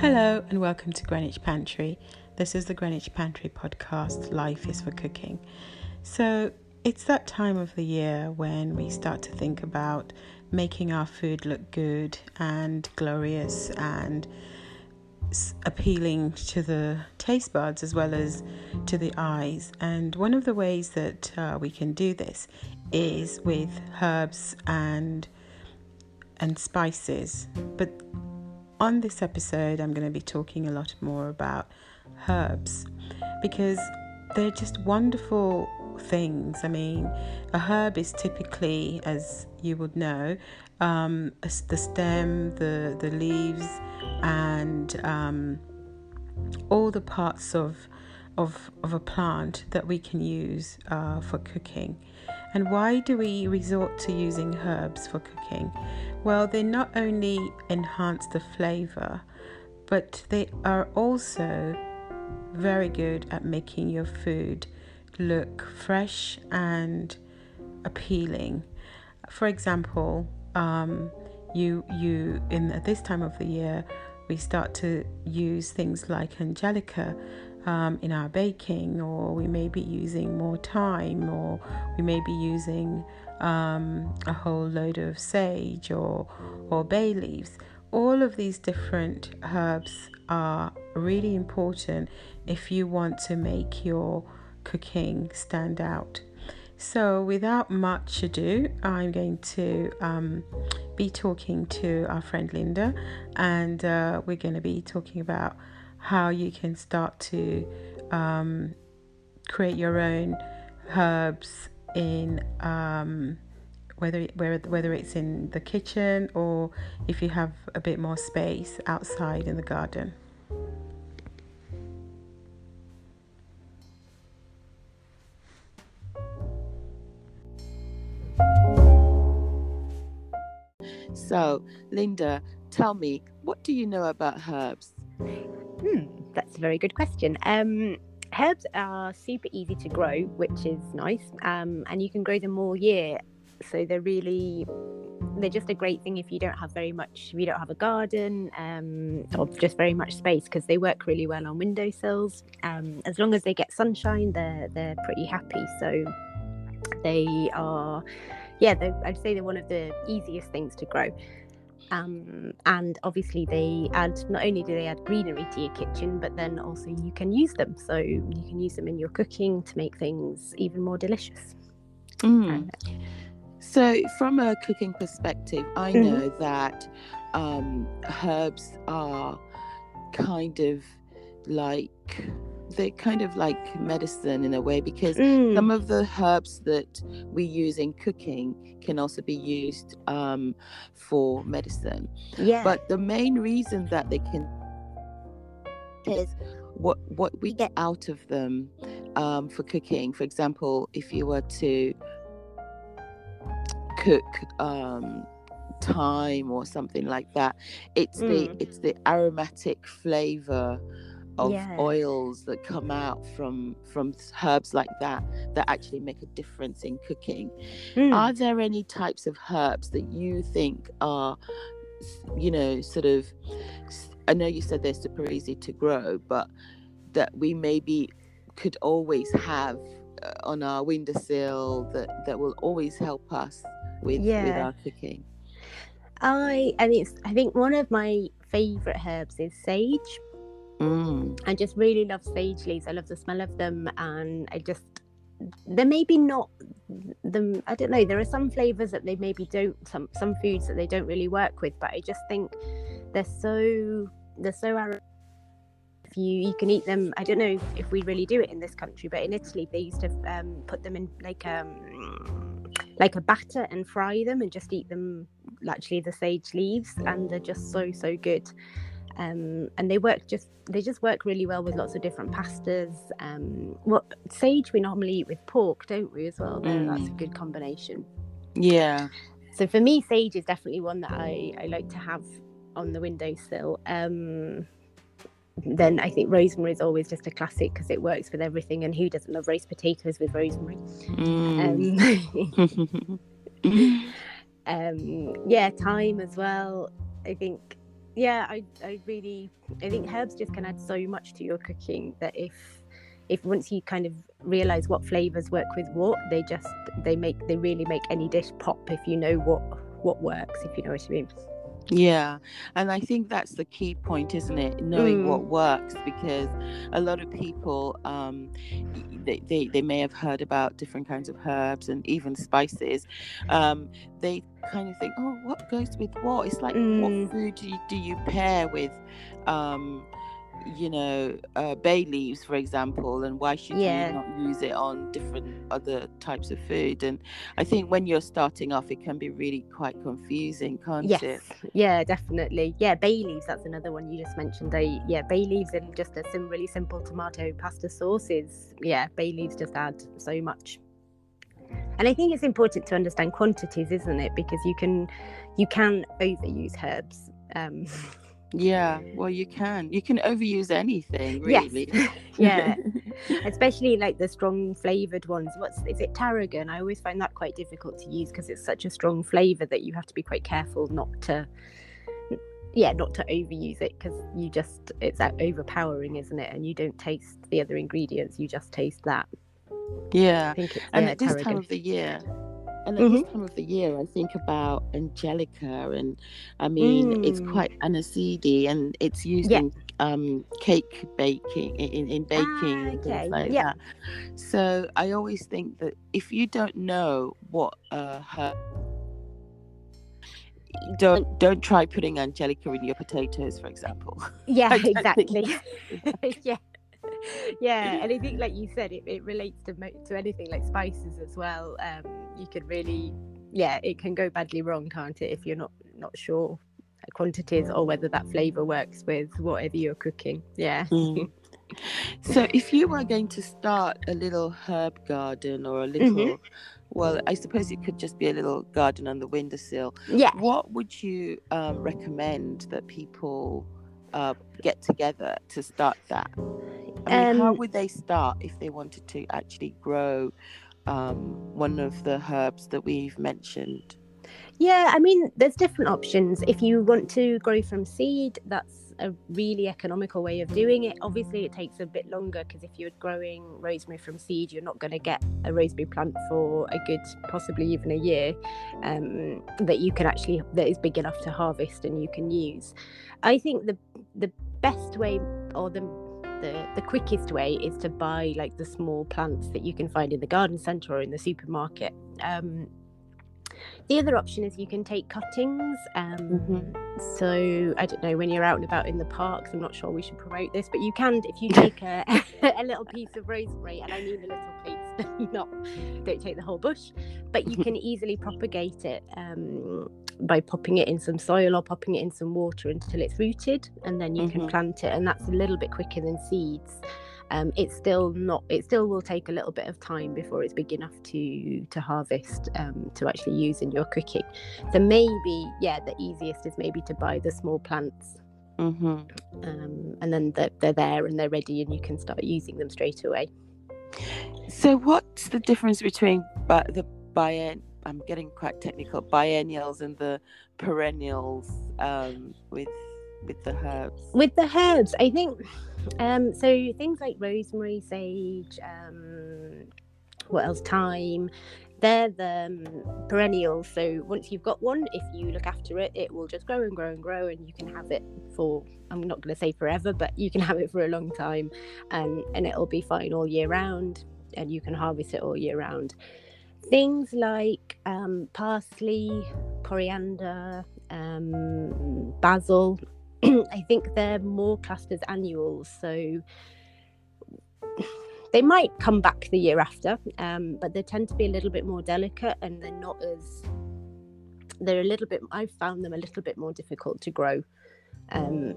Hello and welcome to Greenwich Pantry. This is the Greenwich Pantry podcast, Life is for Cooking. So, it's that time of the year when we start to think about making our food look good and glorious and appealing to the taste buds as well as to the eyes. And one of the ways that uh, we can do this is with herbs and and spices. But on this episode, I'm going to be talking a lot more about herbs because they're just wonderful things. I mean, a herb is typically, as you would know, um, the stem, the the leaves, and um, all the parts of of of a plant that we can use uh, for cooking. And why do we resort to using herbs for cooking? Well, they not only enhance the flavor, but they are also very good at making your food look fresh and appealing. For example, um, you you in at this time of the year we start to use things like angelica um, in our baking, or we may be using more thyme, or we may be using um, a whole load of sage or or bay leaves. All of these different herbs are really important if you want to make your cooking stand out. So, without much ado, I'm going to um, be talking to our friend Linda, and uh, we're going to be talking about how you can start to um, create your own herbs in um, whether whether it's in the kitchen or if you have a bit more space outside in the garden. So, Linda, tell me, what do you know about herbs? Hmm, that's a very good question. Um, herbs are super easy to grow, which is nice, um, and you can grow them all year. So they're really they're just a great thing if you don't have very much if you don't have a garden um, or just very much space because they work really well on windowsills. Um, as long as they get sunshine, they're they're pretty happy. So they are yeah, I'd say they're one of the easiest things to grow. Um, and obviously, they add not only do they add greenery to your kitchen, but then also you can use them. So you can use them in your cooking to make things even more delicious. Mm. Uh, so, from a cooking perspective, I mm-hmm. know that um, herbs are kind of like they're kind of like medicine in a way because mm. some of the herbs that we use in cooking can also be used um, for medicine. Yeah. But the main reason that they can is what what we get out of them um, for cooking. For example, if you were to cook um, thyme or something like that, it's mm. the it's the aromatic flavor of oils that come out from from herbs like that that actually make a difference in cooking mm. are there any types of herbs that you think are you know sort of i know you said they're super easy to grow but that we maybe could always have uh, on our windowsill that that will always help us with yeah. with our cooking i and it's i think one of my favorite herbs is sage Mm. I just really love sage leaves. I love the smell of them, and I just they maybe not them. I don't know. There are some flavors that they maybe don't. Some some foods that they don't really work with, but I just think they're so they're so. If you you can eat them, I don't know if we really do it in this country, but in Italy they used to um, put them in like um like a batter and fry them and just eat them actually the sage leaves and they're just so so good um, and they work just they just work really well with lots of different pastas. Um, well, sage we normally eat with pork, don't we? As well, mm. that's a good combination. Yeah. So for me, sage is definitely one that I, I like to have on the windowsill. Um, then I think rosemary is always just a classic because it works with everything. And who doesn't love roast potatoes with rosemary? Mm. Um, um, yeah, thyme as well. I think yeah, I I really I think herbs just can add so much to your cooking that if if once you kind of realize what flavors work with what, they just they make they really make any dish pop if you know what what works, if you know what I mean. Yeah, and I think that's the key point, isn't it? Knowing mm. what works, because a lot of people, um, they, they, they may have heard about different kinds of herbs and even spices. Um, they kind of think, oh, what goes with what? It's like, mm. what food do you, do you pair with? Um, you know uh, bay leaves for example and why should yeah. you not use it on different other types of food? And i think when you're starting off it can be really quite confusing can't yes. it yeah definitely. Yeah bay leaves that's another one you just mentioned. They yeah bay leaves in just a sim- really simple tomato pasta sauce is yeah bay leaves just add so much. And i think it's important to understand quantities isn't it? Because you can you can overuse herbs um Yeah, well, you can. You can overuse anything, really. Yes. yeah, especially like the strong flavored ones. What's is it? Tarragon. I always find that quite difficult to use because it's such a strong flavor that you have to be quite careful not to. Yeah, not to overuse it because you just it's overpowering, isn't it? And you don't taste the other ingredients; you just taste that. Yeah, and yeah, at this tarragon. time of the year, and at mm-hmm. this time of the year, I think about Angelica, and I mean, mm. it's quite aniseedy, and it's used yeah. in um, cake baking, in, in baking, ah, okay. things like yeah. that. So I always think that if you don't know what uh, her don't don't try putting angelica in your potatoes for example yeah exactly yeah yeah and i think like you said it, it relates to to anything like spices as well. Um you could really yeah it can go badly wrong can't it if you're not not sure quantities or whether that flavor works with whatever you're cooking. Yeah. Mm. so if you were going to start a little herb garden or a little mm-hmm. well i suppose it could just be a little garden on the windowsill. Yeah. What would you um, recommend that people uh, get together to start that I mean, um, how would they start if they wanted to actually grow um, one of the herbs that we've mentioned? Yeah, I mean, there's different options. If you want to grow from seed, that's a really economical way of doing it. Obviously, it takes a bit longer because if you're growing rosemary from seed, you're not going to get a rosemary plant for a good, possibly even a year um, that you can actually that is big enough to harvest and you can use. I think the the best way or the the, the quickest way is to buy like the small plants that you can find in the garden centre or in the supermarket. Um, the other option is you can take cuttings. Um, mm-hmm. So I don't know when you're out and about in the parks. I'm not sure we should promote this, but you can if you take a, a little piece of rosemary, and I mean a little piece, not don't take the whole bush, but you can easily propagate it um, by popping it in some soil or popping it in some water until it's rooted, and then you mm-hmm. can plant it, and that's a little bit quicker than seeds um, it's still not it still will take a little bit of time before it's big enough to to harvest um, to actually use in your cooking so maybe yeah the easiest is maybe to buy the small plants mm-hmm. um, and then they're, they're there and they're ready and you can start using them straight away so what's the difference between but the bien i'm getting quite technical biennials and the perennials um, with with the herbs with the herbs i think um, so things like rosemary, sage, um, what else? Thyme. They're the um, perennials. So once you've got one, if you look after it, it will just grow and grow and grow, and you can have it for. I'm not going to say forever, but you can have it for a long time, and and it'll be fine all year round, and you can harvest it all year round. Things like um, parsley, coriander, um, basil, I think they're more classed as annuals. So they might come back the year after, um, but they tend to be a little bit more delicate and they're not as, they're a little bit, I've found them a little bit more difficult to grow. Um,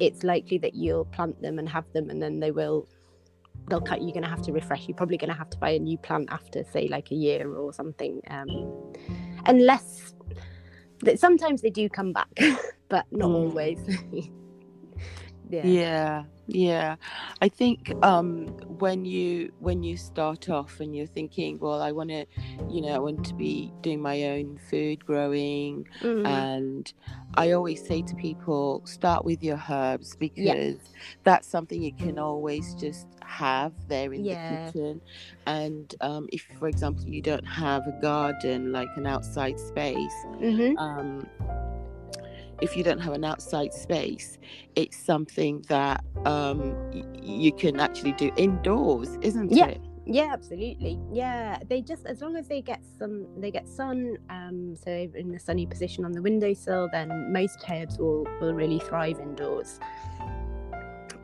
it's likely that you'll plant them and have them and then they will they'll cut you're going to have to refresh you're probably going to have to buy a new plant after say like a year or something um, unless that sometimes they do come back but not mm. always yeah yeah yeah i think um when you when you start off and you're thinking well i want to you know i want to be doing my own food growing mm. and i always say to people start with your herbs because yeah. that's something you can always just have there in yeah. the kitchen and um, if for example you don't have a garden like an outside space mm-hmm. um, if you don't have an outside space, it's something that um, y- you can actually do indoors, isn't yeah. it? Yeah, absolutely. Yeah, they just as long as they get some, they get sun. Um, so in a sunny position on the windowsill, then most herbs will will really thrive indoors.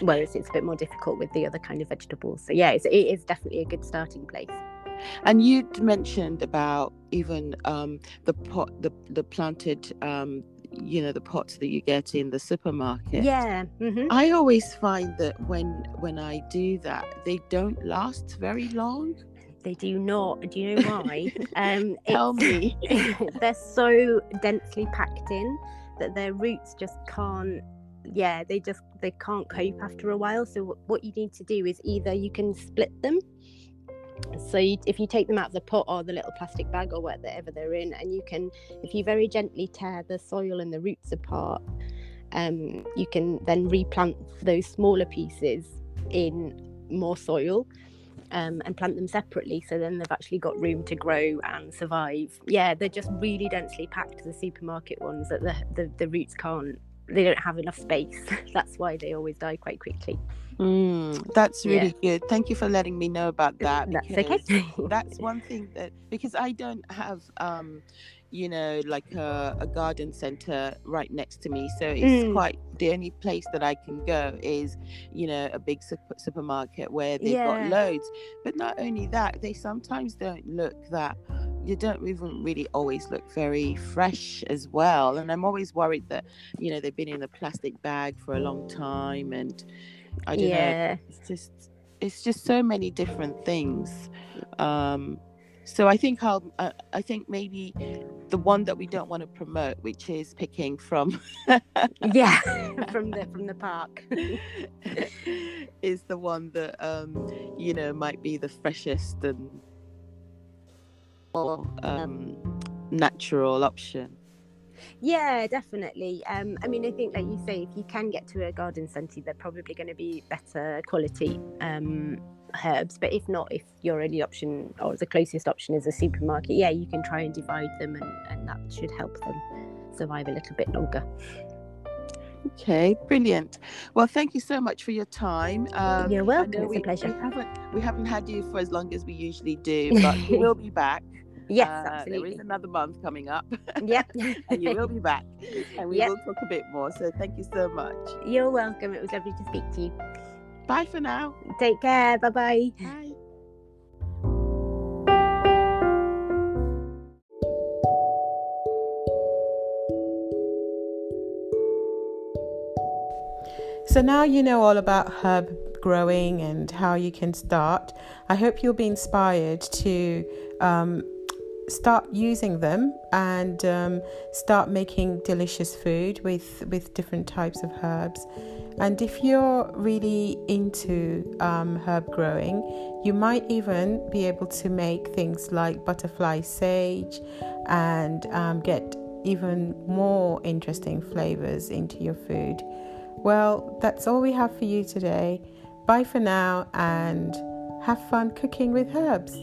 Whereas it's a bit more difficult with the other kind of vegetables. So yeah, it's, it is definitely a good starting place. And you mentioned about even um, the pot, the the planted um, you know the pots that you get in the supermarket. Yeah mm-hmm. i always find that when when i do that they don't last very long. They do not. Do you know why? Um tell me. they're so densely packed in that their roots just can't yeah they just they can't cope after a while. So what you need to do is either you can split them so you, if you take them out of the pot or the little plastic bag or whatever they're in and you can if you very gently tear the soil and the roots apart um, you can then replant those smaller pieces in more soil um, and plant them separately. So then they've actually got room to grow and survive. Yeah they're just really densely packed the supermarket ones that the, the, the roots can't they don't have enough space that's why they always die quite quickly Mm, that's really yeah. good. Thank you for letting me know about that. That's okay. that's one thing that because I don't have um you know like a, a garden center right next to me so it's mm. quite the only place that i can go is you know a big super, supermarket where they've yeah. got loads but not only that they sometimes don't look that you don't even really always look very fresh as well and i'm always worried that you know they've been in a plastic bag for a long time and I don't yeah. know. It's just it's just so many different things. Um, so I think I'll uh, I think maybe the one that we don't want to promote, which is picking from yeah from the from the park, is the one that um, you know might be the freshest and more um, natural option. Yeah, definitely. Um, I mean, I think, like you say, if you can get to a garden centre, they're probably going to be better quality um, herbs. But if not, if your only option or the closest option is a supermarket, yeah, you can try and divide them, and, and that should help them survive a little bit longer. Okay, brilliant. Well, thank you so much for your time. Um, You're welcome. It's we, a pleasure. We haven't, we haven't had you for as long as we usually do, but we will be back. Yes, uh, absolutely. There is another month coming up. Yep. and you will be back. And we yep. will talk a bit more. So thank you so much. You're welcome. It was lovely to speak to you. Bye for now. Take care. Bye-bye. Bye. So now you know all about herb growing and how you can start. I hope you'll be inspired to um, start using them and um, start making delicious food with with different types of herbs. And if you're really into um, herb growing you might even be able to make things like butterfly sage and um, get even more interesting flavors into your food. Well that's all we have for you today. Bye for now and have fun cooking with herbs